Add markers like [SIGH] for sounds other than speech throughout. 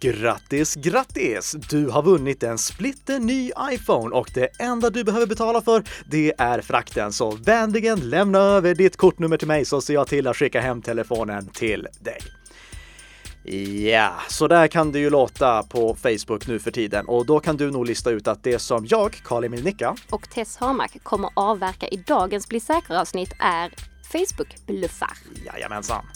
Grattis, grattis! Du har vunnit en splitter ny iPhone och det enda du behöver betala för det är frakten. Så vänligen lämna över ditt kortnummer till mig så ser jag till att skicka hem telefonen till dig. Ja, så där kan det ju låta på Facebook nu för tiden och då kan du nog lista ut att det som jag, Karl-Emil Nicka och Tess Harmack kommer avverka i dagens Bli säker-avsnitt är Facebook-bluffar. Jajamensan.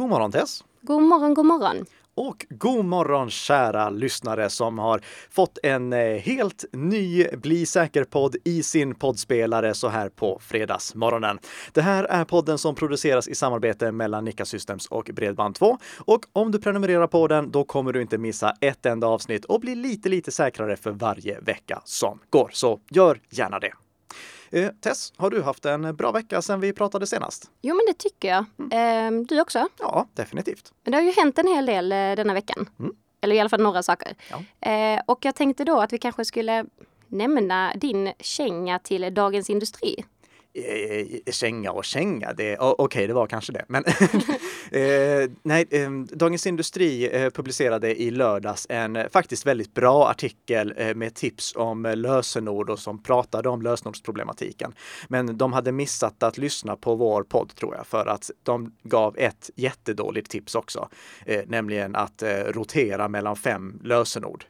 God morgon Tess! God morgon, god morgon! Och god morgon kära lyssnare som har fått en eh, helt ny Bli säker-podd i sin poddspelare så här på fredagsmorgonen. Det här är podden som produceras i samarbete mellan Nika Systems och Bredband2. Och om du prenumererar på den, då kommer du inte missa ett enda avsnitt och bli lite, lite säkrare för varje vecka som går. Så gör gärna det! Eh, Tess, har du haft en bra vecka sedan vi pratade senast? Jo, men det tycker jag. Mm. Eh, du också? Ja, definitivt. Men det har ju hänt en hel del eh, denna veckan. Mm. Eller i alla fall några saker. Ja. Eh, och jag tänkte då att vi kanske skulle nämna din känga till Dagens Industri eh, känga och känga, det, okej okay, det var kanske det. Men [LAUGHS] [LAUGHS] eh, nej, eh, Dagens Industri eh, publicerade i lördags en eh, faktiskt väldigt bra artikel eh, med tips om lösenord och som pratade om lösenordsproblematiken. Men de hade missat att lyssna på vår podd tror jag, för att de gav ett jättedåligt tips också, nämligen att rotera mellan fem lösenord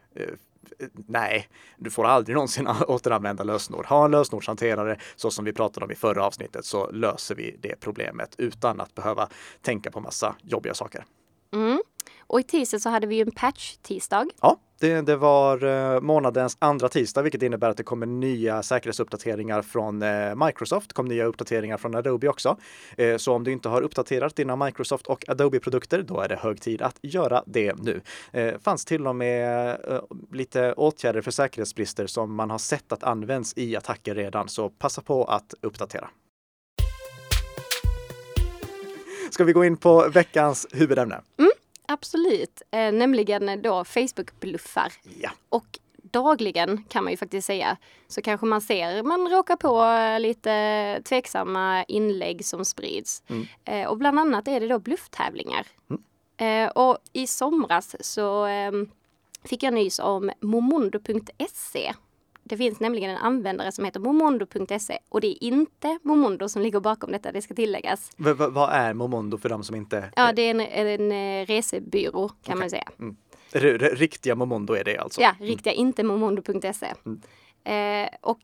nej, du får aldrig någonsin [LAUGHS] återanvända lösenord. Ha en lösenordshanterare så som vi pratade om i förra avsnittet så löser vi det problemet utan att behöva tänka på massa jobbiga saker. Mm. Och i tisdag så hade vi ju en patch-tisdag. Ja, det, det, var eh, månadens andra tisdag, vilket innebär att det kommer nya säkerhetsuppdateringar från eh, Microsoft. Det kom nya uppdateringar från Adobe också. Eh, så om du inte har uppdaterat dina Microsoft och Adobe-produkter, då är det hög tid att göra det nu. Det fanns till och med lite åtgärder för säkerhetsbrister som man har sett att används i attacker redan, så passa på att uppdatera. Ska vi gå in på veckans huvudämne? Mm. Absolut, eh, nämligen då Facebook-bluffar. Ja. Och dagligen kan man ju faktiskt säga så kanske man ser, man råkar på lite tveksamma inlägg som sprids. Mm. Eh, och bland annat är det då blufftävlingar. Mm. Eh, och i somras så eh, fick jag nys om momondo.se det finns nämligen en användare som heter momondo.se och det är inte Momondo som ligger bakom detta, det ska tilläggas. V vad är Momondo för de som inte? Ja, det är en, en eh, resebyrå kan okay. man säga. Mm. R riktiga Momondo är det alltså? Ja, riktiga, mm. inte momondo.se. Mm. Eh, och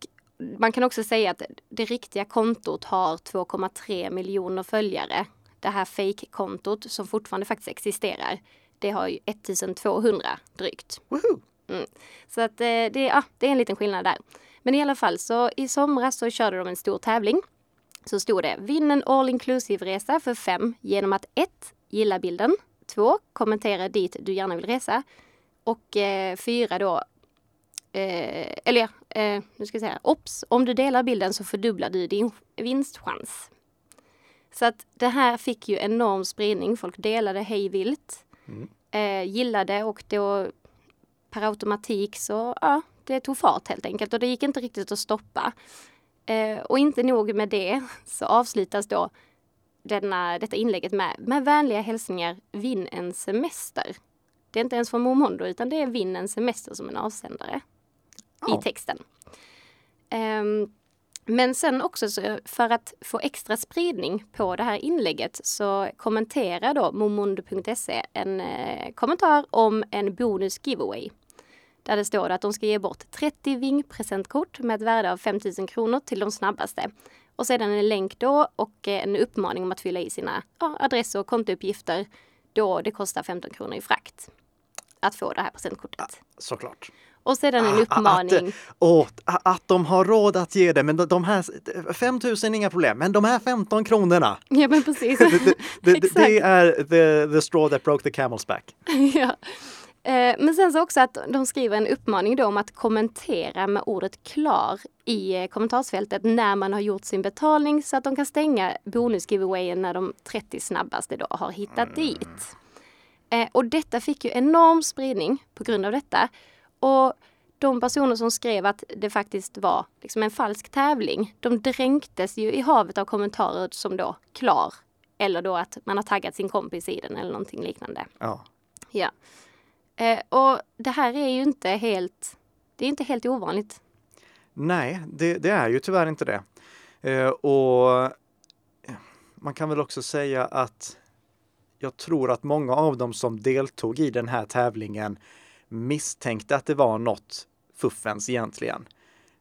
man kan också säga att det riktiga kontot har 2,3 miljoner följare. Det här fake-kontot som fortfarande faktiskt existerar, det har ju 1200 drygt. Woohoo! Mm. Så att eh, det, ja, det är en liten skillnad där. Men i alla fall så i somras så körde de en stor tävling. Så stod det vinn en all inclusive resa för fem genom att 1. Gilla bilden. 2. Kommentera dit du gärna vill resa. Och 4 eh, då Eh, eller ja, eh, nu ska jag säga, ops, om du delar bilden så fördubblar du din vinstchans. Så att det här fick ju enorm spridning. Folk delade hej vilt, mm. eh, gillade och då per automatik så ja, det tog fart helt enkelt och det gick inte riktigt att stoppa. Eh, och inte nog med det så avslutas då denna, detta inlägget med med vänliga hälsningar vinn en semester. Det är inte ens från Momondo utan det är vinn en semester som en avsändare ja. i texten. Um, men sen också för att få extra spridning på det här inlägget så kommenterar då momondo.se en eh, kommentar om en bonus giveaway. Där det står att de ska ge bort 30 Ving-presentkort med ett värde av 5000 kronor till de snabbaste. Och sedan en länk då och eh, en uppmaning om att fylla i sina adresser adress och kontouppgifter då det kostar 15 kronor i frakt att få det här presentkortet. Ja, såklart. Och sedan en uppmaning. Att, att, att de har råd att ge det, men de här 5000 inga problem, men de här 15 kronorna. Ja, men precis. [LAUGHS] det, det, det, är the, the straw that broke the camel's back. [LAUGHS] ja. Eh, men sen så också att de skriver en uppmaning då om att kommentera med ordet klar i eh, kommentarsfältet när man har gjort sin betalning så att de kan stänga bonusgiveawayen när de 30 snabbaste då har hittat dit. Eh, och detta fick ju enorm spridning på grund av detta. Och de personer som skrev att det faktiskt var liksom en falsk tävling, de dränktes ju i havet av kommentarer som då klar eller då att man har taggat sin kompis i den eller någonting liknande. Ja. Ja. Eh, och det här är ju inte helt, det är inte helt ovanligt. Nej, det, det är ju tyvärr inte det. Eh, och man kan väl också säga att jag tror att många av dem som deltog i den här tävlingen misstänkte att det var något fuffens egentligen.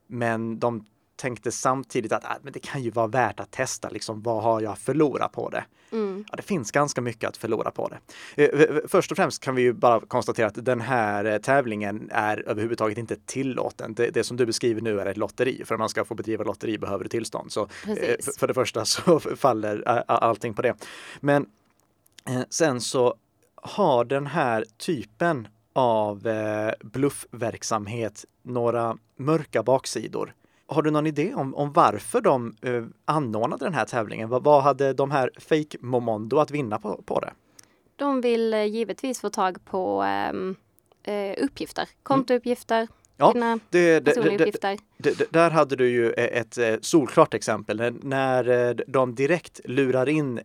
Men de tänkte samtidigt att ah, men det kan ju vara värt att testa, liksom, vad har jag förlorat på det? Mm. Ja, det finns ganska mycket att förlora på det. Eh, först och främst kan vi ju bara konstatera att den här eh, tävlingen är överhuvudtaget inte tillåten. Det, det som du beskriver nu är ett lotteri. För att man ska få bedriva lotteri behöver du tillstånd. Så eh, för det första så [LAUGHS] faller allting på det. Men sen så har den här typen av bluffverksamhet några mörka baksidor. Har du någon idé om, om varför de eh, anordnade den här tävlingen? Vad, vad hade de här fake Momondo att vinna på, på det? De vill eh, givetvis få tag på ehm, eh, uppgifter, kontouppgifter, mm. Ja, dina det, personliga uppgifter. där hade du ju ett eh, solklart exempel när eh, de direkt lurar in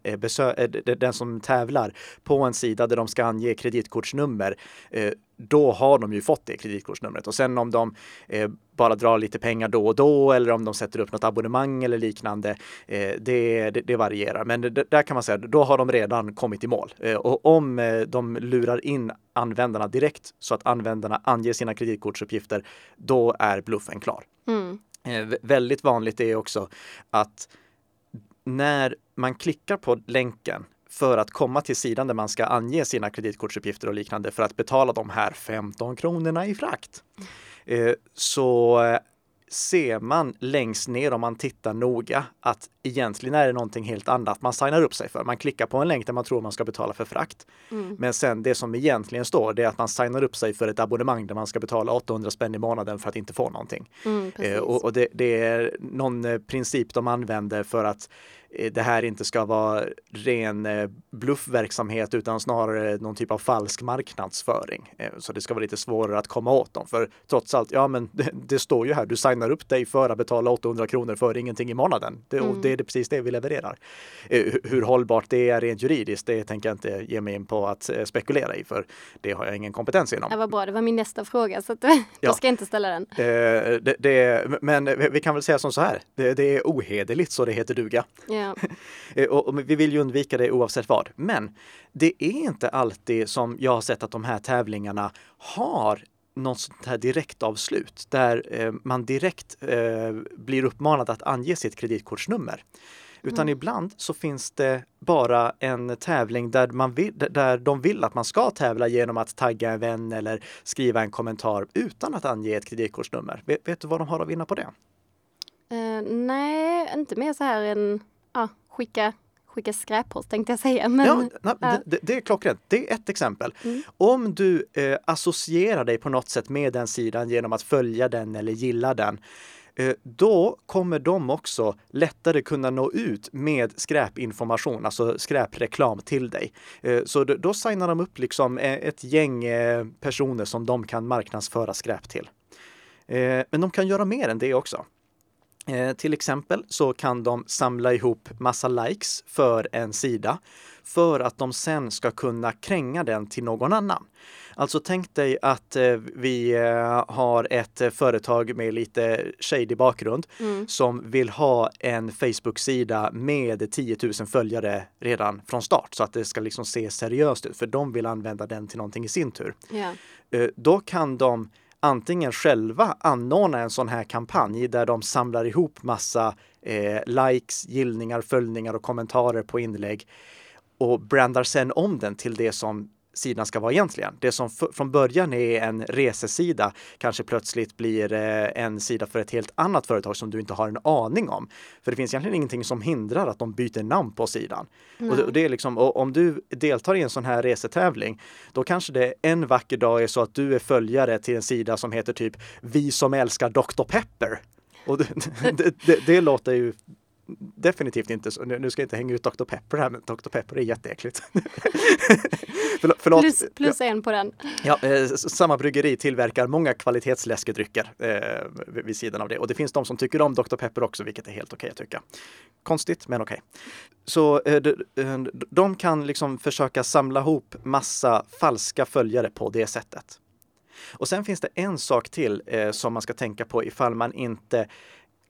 den som tävlar på en sida där de ska ange kreditkortsnummer då har de ju fått det kreditkortsnumret och sen om de eh, bara drar lite pengar då och då eller om de sätter upp något abonnemang eller liknande. Eh, det, det, det, varierar, men det, där kan man säga då har de redan kommit i mål. Eh, och om eh, de lurar in användarna direkt så att användarna anger sina kreditkortsuppgifter, då är bluffen klar. Mm. Eh, väldigt vanligt är också att när man klickar på länken för att komma till sidan där man ska ange sina kreditkortsuppgifter och liknande för att betala de här 15 kronorna i frakt. Eh, så eh, ser man längst ner om man tittar noga att egentligen är det någonting helt annat man signar upp sig för. Man klickar på en länk där man tror man ska betala för frakt. Mm. Men sen det som egentligen står det är att man signar upp sig för ett abonnemang där man ska betala 800 spänn i månaden för att inte få någonting. Mm, eh, och, och det, det, är någon eh, princip de använder för att det här inte ska vara ren eh, bluffverksamhet utan snarare någon typ av falsk marknadsföring. Eh, så det ska vara lite svårare att komma åt dem. För trots allt, ja men det, det står ju här, du signar upp dig för att betala 800 kronor för ingenting i månaden. Det, mm. Det är det precis det vi levererar. Hur hållbart det är rent juridiskt, det tänker jag inte ge mig in på att spekulera i för det har jag ingen kompetens inom. Det var bra, det var min nästa fråga så att, [LAUGHS] ja. ska jag inte ställa den. Det, men vi kan väl säga som så här, det, är ohederligt så det heter duga. Ja. [LAUGHS] Eh, och, och, vi vill ju undvika det oavsett vad. Men det är inte alltid som jag har sett att de här tävlingarna har något sånt här direktavslut där eh, man direkt eh, blir uppmanad att ange sitt kreditkortsnummer. Utan mm. ibland så finns det bara en tävling där, man vill, där de vill att man ska tävla genom att tagga en vän eller skriva en kommentar utan att ange ett kreditkortsnummer. Vet, vet du vad de har att vinna på det? Uh, nej, inte mer så här en ja, skicka skicka skräppost tänkte jag säga. Men, ja, na, ja. Det, det, är klockrent. Det är ett exempel. Mm. Om du eh, associerar dig på något sätt med den sidan genom att följa den eller gilla den, eh, då kommer de också lättare kunna nå ut med skräpinformation, alltså skräpreklam till dig. Eh, så då, då signar de upp liksom eh, ett gäng personer som de kan marknadsföra skräp till. Men de kan göra mer än det också. Eh, till exempel så kan de samla ihop massa likes för en sida för att de sen ska kunna kränga den till någon annan. Alltså tänk dig att eh, vi eh, har ett företag med lite shady bakgrund mm. som vill ha en Facebook-sida med 10 000 följare redan från start så att det ska liksom se seriöst ut för de vill använda den till någonting i sin tur. Yeah. Då kan de antingen själva anordna en sån här kampanj där de samlar ihop massa eh, likes, gillningar, följningar och kommentarer på inlägg och brandar sen om den till det som sidan ska vara egentligen. Det som från början är en resesida kanske plötsligt blir eh, en sida för ett helt annat företag som du inte har en aning om. För det finns egentligen ingenting som hindrar att de byter namn på sidan. Och det, och det, är liksom, och om du deltar i en sån här resetävling, då kanske det en vacker dag är så att du är följare till en sida som heter typ Vi som älskar Dr. Pepper. Och det, [LAUGHS] det, det, det låter ju definitivt inte så. Nu ska jag inte hänga ut Dr. Pepper här, men Dr. Pepper är jätteäckligt. [LAUGHS] Förlåt. förlåt. Plus, plus en på den. Ja, eh, samma bryggeri tillverkar många kvalitetsläskedrycker eh, vid sidan av det. Och det finns de som tycker om Dr. Pepper också, vilket är helt okej okay att tycka. Konstigt, men okej. Okay. Så eh, de, eh, de kan liksom försöka samla ihop massa falska följare på det sättet. Och sen finns det en sak till eh, som man ska tänka på ifall man inte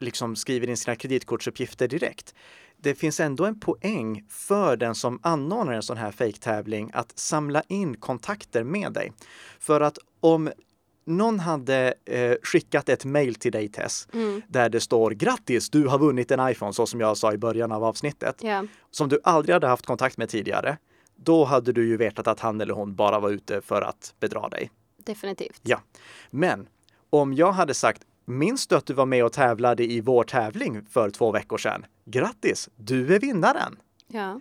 liksom skriver in sina kreditkortsuppgifter direkt. Det finns ändå en poäng för den som anordnar en sån här fejktävling att samla in kontakter med dig. För att om någon hade eh, skickat ett mejl till dig Tess, mm. där det står grattis, du har vunnit en iPhone, så som jag sa i början av avsnittet, yeah. som du aldrig hade haft kontakt med tidigare. Då hade du ju vetat att han eller hon bara var ute för att bedra dig. Definitivt. Ja. Men om jag hade sagt Minns du att du var med och tävlade i vår tävling för två veckor sedan? Grattis! Du är vinnaren! Ja.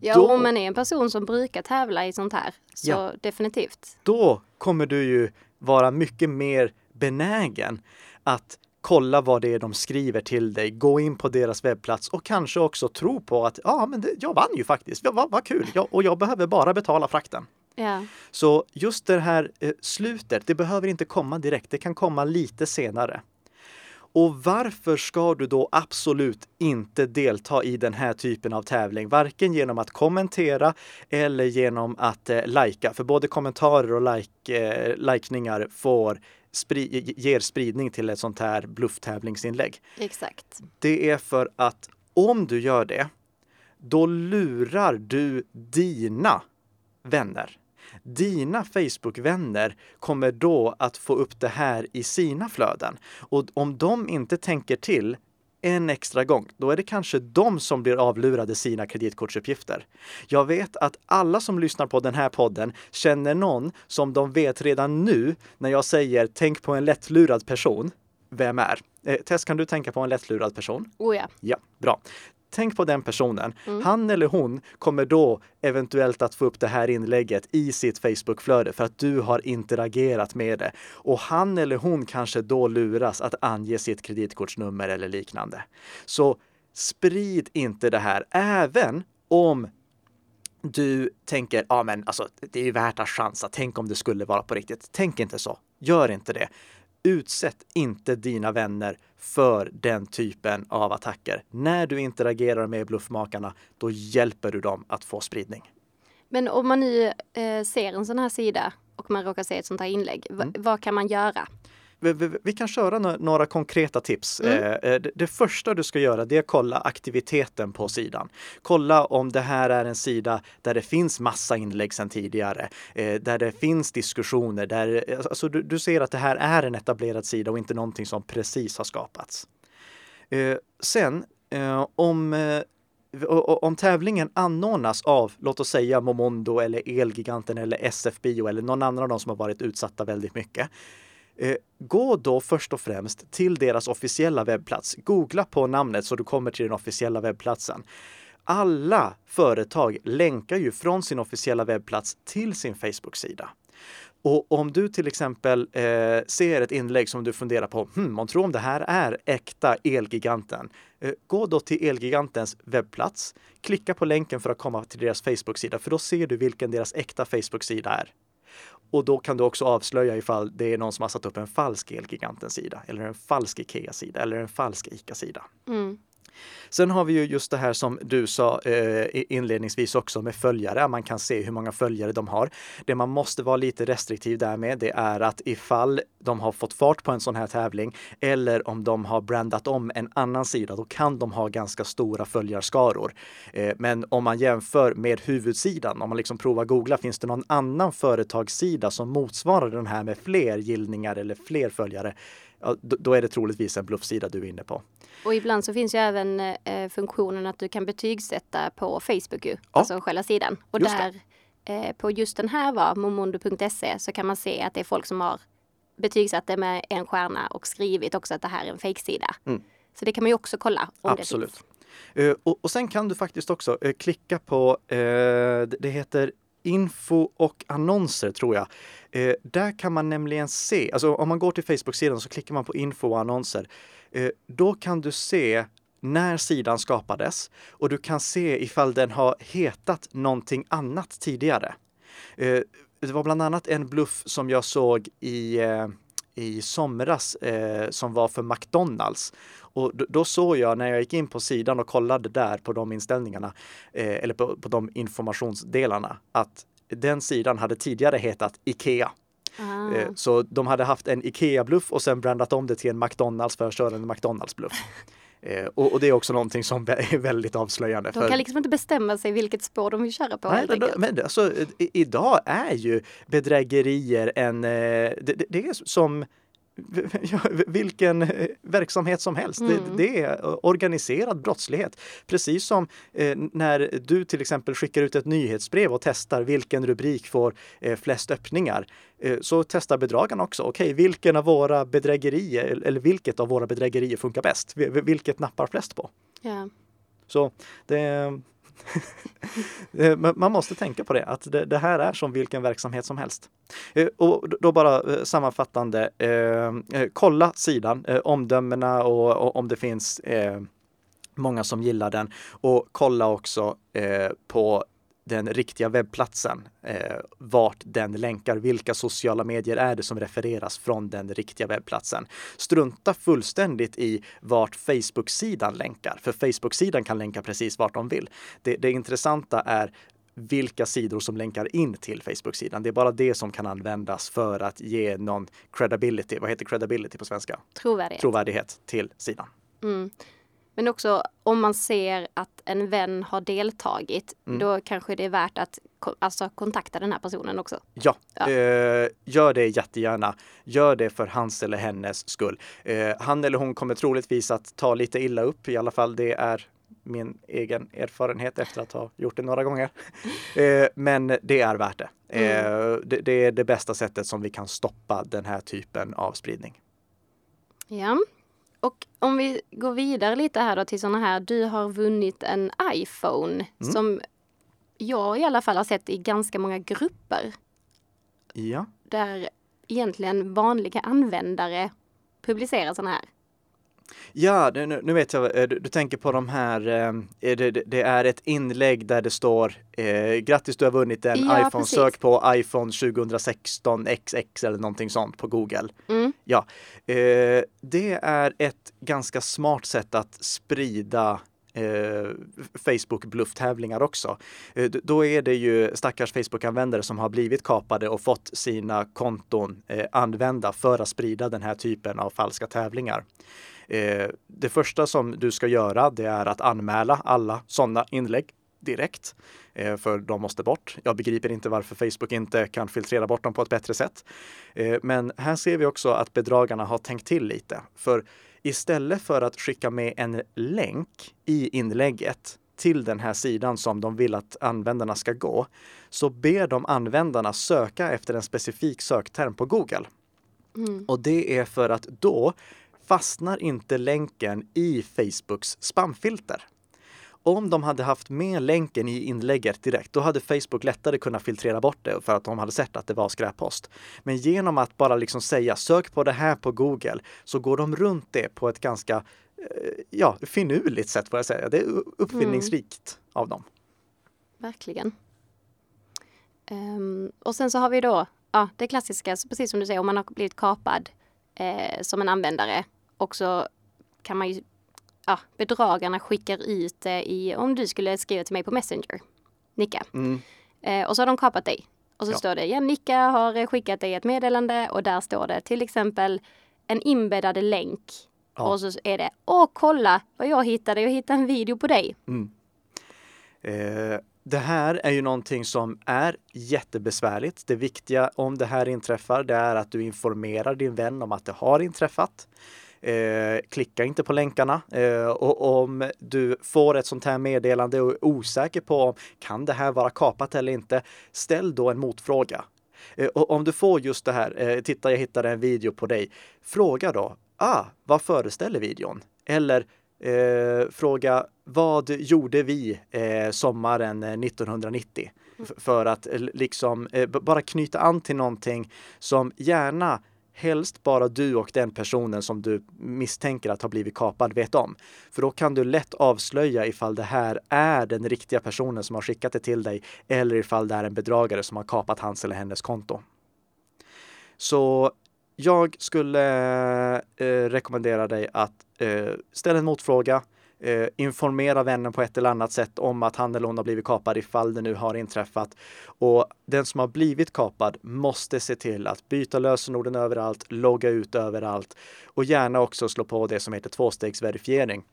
Ja, då, om man är en person som brukar tävla i sånt här, så ja, definitivt. Då kommer du ju vara mycket mer benägen att kolla vad det är de skriver till dig, gå in på deras webbplats och kanske också tro på att ja, men det, jag vann ju faktiskt. Vad, vad kul! Jag, och jag behöver bara betala frakten. Ja. Så just det här eh, slutet, det behöver inte komma direkt. Det kan komma lite senare. Och varför ska du då absolut inte delta i den här typen av tävling? Varken genom att kommentera eller genom att eh, lajka. För både kommentarer och like, eh, likningar får spri ger spridning till ett sånt här blufftävlingsinlägg. Exakt. Det är för att om du gör det, då lurar du dina vänner. Dina Facebook-vänner kommer då att få upp det här i sina flöden. Och om de inte tänker till en extra gång, då är det kanske de som blir avlurade sina kreditkortsuppgifter. Jag vet att alla som lyssnar på den här podden känner någon som de vet redan nu när jag säger tänk på en lättlurad person. Vem är? Eh, Tess, kan du tänka på en lättlurad person? Oh ja. Ja, bra tänk på den personen. Mm. Han eller hon kommer då eventuellt att få upp det här inlägget i sitt Facebookflöde för att du har interagerat med det. Och han eller hon kanske då luras att ange sitt kreditkortsnummer eller liknande. Så sprid inte det här, även om du tänker, ja men alltså det är ju värt att chansa, tänk om det skulle vara på riktigt. Tänk inte så, gör inte det. Utsätt inte dina vänner för den typen av attacker. När du interagerar med bluffmakarna, då hjälper du dem att få spridning. Men om man nu eh, ser en sån här sida och man råkar se ett sånt här inlägg, mm. vad kan man göra? Vi, vi, kan köra några konkreta tips. Mm. Eh, eh, det, det, första du ska göra det är att kolla aktiviteten på sidan. Kolla om det här är en sida där det finns massa inlägg sedan tidigare, eh, där det finns diskussioner, där alltså, du, du ser att det här är en etablerad sida och inte någonting som precis har skapats. Sen om om tävlingen anordnas av, låt oss säga Momondo eller Elgiganten eller SF Bio eller någon annan av dem som har varit utsatta väldigt mycket, Eh, Eh, gå då först och främst till deras officiella webbplats. Googla på namnet så du kommer till den officiella webbplatsen. Alla företag länkar ju från sin officiella webbplats till sin Facebook-sida. Och om du till exempel eh, ser ett inlägg som du funderar på, hmm, man tror om det här är äkta Elgiganten. Eh, gå då till Elgigantens webbplats, klicka på länken för att komma till deras Facebook-sida, för då ser du vilken deras äkta Facebook-sida är. Och då kan du också avslöja ifall det är någon som har satt upp en falsk Elgigantens sida eller en falsk Ikea-sida eller en falsk ICA-sida. Mm. Sen har vi ju just det här som du sa eh, inledningsvis också med följare. Man kan se hur många följare de har. Det man måste vara lite restriktiv där med, det är att ifall de har fått fart på en sån här tävling eller om de har brandat om en annan sida, då kan de ha ganska stora följarskaror. Eh, men om man jämför med huvudsidan, om man liksom provar googla, finns det någon annan företagssida som motsvarar den här med fler gillningar eller fler följare? Ja, då är det troligtvis en bluffsida du är inne på. Och ibland så finns ju även eh, funktionen att du kan betygsätta på Facebook ju, ja. alltså själva sidan. Och där eh, på just den här var, momondo.se, så kan man se att det är folk som har betygsatt det med en stjärna och skrivit också att det här är en fejksida. Mm. Så det kan man ju också kolla om Absolut. det finns. Eh, och, och sen kan du faktiskt också eh, klicka på, det det heter info och annonser tror jag. Eh, där kan man nämligen se, alltså om man går till Facebook-sidan så klickar man på info och annonser. Eh, då kan du se när sidan skapades och du kan se ifall den har hetat någonting annat tidigare. Eh, det var bland annat en bluff som jag såg i, eh, i somras eh, som var för McDonalds. Och då, såg jag när jag gick in på sidan och kollade där på de inställningarna, eh, eller på, på de informationsdelarna, att den sidan hade tidigare hetat Ikea. Ah. Eh, Så de hade haft en Ikea-bluff och sen brandat om det till en McDonalds för att köra en McDonalds-bluff. [LAUGHS] Eh, Och, och det är också någonting som är väldigt avslöjande. De kan liksom inte bestämma sig vilket spår de vill köra på Nej, då- men alltså, i, idag är ju bedrägerier en... eh, Det, det, det är som [LAUGHS] vilken eh, verksamhet som helst. Mm. Det, det är organiserad brottslighet. Precis som eh, när du till exempel skickar ut ett nyhetsbrev och testar vilken rubrik får eh, flest öppningar. Eh, så testar bedragarna också. Okej, vilken av våra bedrägerier eller vilket av våra bedrägerier funkar bäst? Vi- Vilket nappar flest på? Ja. Så det, Eh, [LAUGHS] Eh, man måste tänka på det, att det, här är som vilken verksamhet som helst. Eh, och då bara eh, sammanfattande, kolla sidan, omdömena och, om det finns många som gillar den. Och kolla också eh, på den riktiga webbplatsen, eh, vart den länkar. Vilka sociala medier är det som refereras från den riktiga webbplatsen? Strunta fullständigt i vart Facebook-sidan länkar, för Facebook-sidan kan länka precis vart de vill. Det, det intressanta är vilka sidor som länkar in till Facebook-sidan. Det är bara det som kan användas för att ge någon credibility, vad heter credibility på svenska? Trovärdighet. Trovärdighet till sidan. Mm. Men också om man ser att en vän har deltagit, Mm. då kanske det är värt att alltså, kontakta den här personen också. Ja, Ja. Eh, gör det jättegärna. Gör det för hans eller hennes skull. Eh, han eller hon kommer troligtvis att ta lite illa upp, i alla fall det är min egen erfarenhet efter att ha gjort det några gånger. [LAUGHS] Eh, men det är värt det. Eh, det. Det är det bästa sättet som vi kan stoppa den här typen av spridning. Ja. Och om vi går vidare lite här då till sådana här, du har vunnit en iPhone Mm. som jag i alla fall har sett i ganska många grupper Ja, där egentligen vanliga användare publicerar sådana här. Ja nu, nu vet jag, eh, du, du tänker på de här, eh, det, det- är ett inlägg där det står eh, grattis du har vunnit en Ja, iPhone, precis. sök på iPhone 2016 XX eller någonting sånt på Google. Mm. Ja, eh, det är ett ganska smart sätt att sprida eh, Facebook blufftävlingar också. Eh, då är det ju stackars Facebook-användare som har blivit kapade och fått sina konton eh, använda för att sprida den här typen av falska tävlingar. Eh, det första som du ska göra det är att anmäla alla sådana inlägg direkt, eh, för de måste bort. Jag begriper inte varför Facebook inte kan filtrera bort dem på ett bättre sätt. Eh, Men här ser vi också att bedragarna har tänkt till lite. För istället för att skicka med en länk i inlägget till den här sidan som de vill att användarna ska gå, så ber de användarna söka efter en specifik sökterm på Google. Mm. Och det är för att då fastnar inte länken i Facebooks spamfilter. Om de hade haft med länken i inlägget direkt, då hade Facebook lättare kunnat filtrera bort det för att de hade sett att det var skräppost. Men genom att bara liksom säga sök på det här på Google så går de runt det på ett ganska eh, ja, finurligt sätt får jag säga. Det är uppfinningsrikt av dem. Verkligen. Ehm, och sen så har vi då ja, det klassiska, precis som du säger, om man har blivit kapad eh, som en användare och så kan man ju, ja, bedragarna skickar ut det i, om du skulle skriva till mig på Messenger, Nicka, Mm. eh, och så har de kapat dig. Och så Ja. står det, ja, Nicka har skickat dig ett meddelande och där står det till exempel en inbäddad länk. Ja. Och så är det, åh kolla vad jag hittade, jag hittade en video på dig. Mm. Eh, det här är ju någonting som är jättebesvärligt. Det viktiga om det här inträffar, det är att du informerar din vän om att det har inträffat. Eh, klicka inte på länkarna eh, och om du får ett sånt här meddelande och är osäker på om kan det här vara kapat eller inte, ställ då en motfråga. Eh, och om du får just det här, eh, titta jag hittade en video på dig, fråga då, ah, vad föreställer videon? Eller eh, fråga, vad gjorde vi eh, sommaren 1990? Mm. För att liksom bara knyta an till någonting som gärna helst bara du och den personen som du misstänker att har blivit kapad vet om. För då kan du lätt avslöja ifall det här är den riktiga personen som har skickat det till dig eller ifall det är en bedragare som har kapat hans eller hennes konto. Så jag skulle eh, rekommendera dig att eh, ställa en motfråga, eh, informera vännen på ett eller annat sätt om att han eller hon har blivit kapad ifall det nu har inträffat. Och den som har blivit kapad måste se till att byta lösenorden överallt, logga ut överallt och gärna också slå på det som heter tvåstegsverifiering.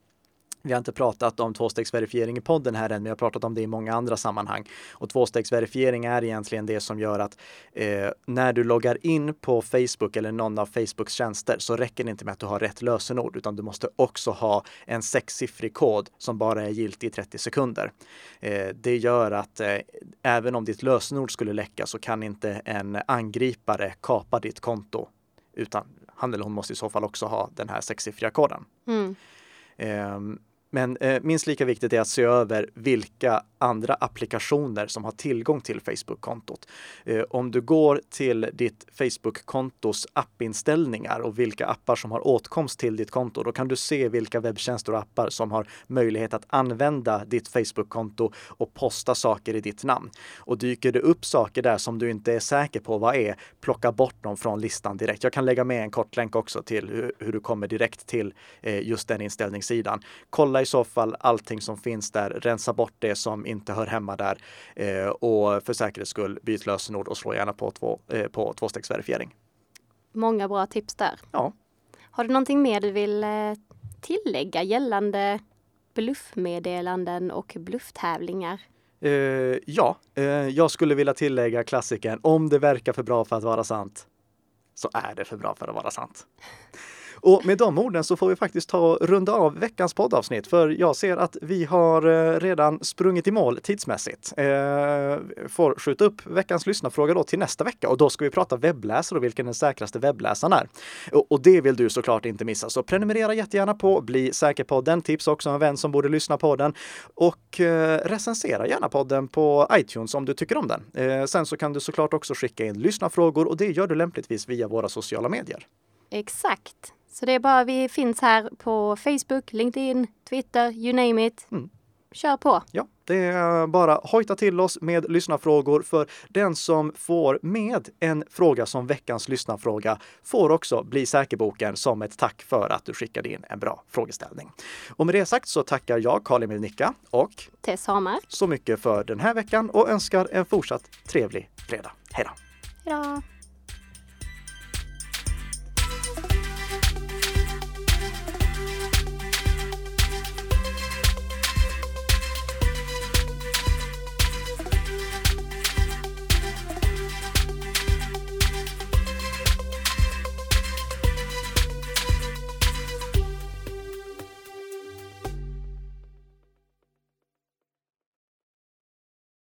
Vi har inte pratat om tvåstegsverifiering i podden här än, men jag har pratat om det i många andra sammanhang. Och tvåstegsverifiering är egentligen det som gör att eh, när du loggar in på Facebook eller någon av Facebooks tjänster så räcker det inte med att du har rätt lösenord, utan du måste också ha en sexsiffrig kod som bara är giltig i 30 sekunder. Eh, det gör att eh, även om ditt lösenord skulle läcka så kan inte en angripare kapa ditt konto, utan han eller hon måste i så fall också ha den här sexsiffriga koden. Mm. Men eh, minst lika viktigt är att se över vilka andra applikationer som har tillgång till Facebook-kontot. Eh, om du går till ditt Facebook-kontos appinställningar och vilka appar som har åtkomst till ditt konto, då kan du se vilka webbtjänster och appar som har möjlighet att använda ditt Facebook-konto och posta saker i ditt namn. Och dyker det upp saker där som du inte är säker på vad är, plocka bort dem från listan direkt. Jag kan lägga med en kort länk också till hur, hur du kommer direkt till eh, just den inställningssidan. Kolla i så fall allting som finns där, rensa bort det som inte hör hemma där eh, och för säkerhets skull byt lösenord och slå gärna på, två, eh, på tvåstegsverifiering. Många bra tips där. Ja. Har du någonting mer du vill eh, tillägga gällande bluffmeddelanden och blufftävlingar? Uh, ja, uh, jag skulle vilja tillägga klassikern om det verkar för bra för att vara sant så är det för bra för att vara sant. Och med de orden så får vi faktiskt ta och runda av veckans poddavsnitt, för jag ser att vi har eh, redan sprungit i mål tidsmässigt. Eh, får skjuta upp veckans lyssnarfråga då till nästa vecka och då ska vi prata webbläsare och vilken den säkraste webbläsaren är. Och, och det vill du såklart inte missa, så prenumerera jättegärna på Bli säker podden. Tips också en vän som borde lyssna på den och eh, recensera gärna podden på iTunes om du tycker om den. Eh, sen så kan du såklart också skicka in lyssnarfrågor och det gör du lämpligtvis via våra sociala medier. Exakt. Så det är bara vi finns här på Facebook, LinkedIn, Twitter, you name it. Mm. Kör på! Ja, det är bara hojta till oss med lyssnarfrågor för den som får med en fråga som veckans lyssnarfråga får också bli säkerboken som ett tack för att du skickade in en bra frågeställning. Och med det sagt så tackar jag Karl-Emil Nicka och Tess Hamar så mycket för den här veckan och önskar en fortsatt trevlig fredag. Hej då! Hej då!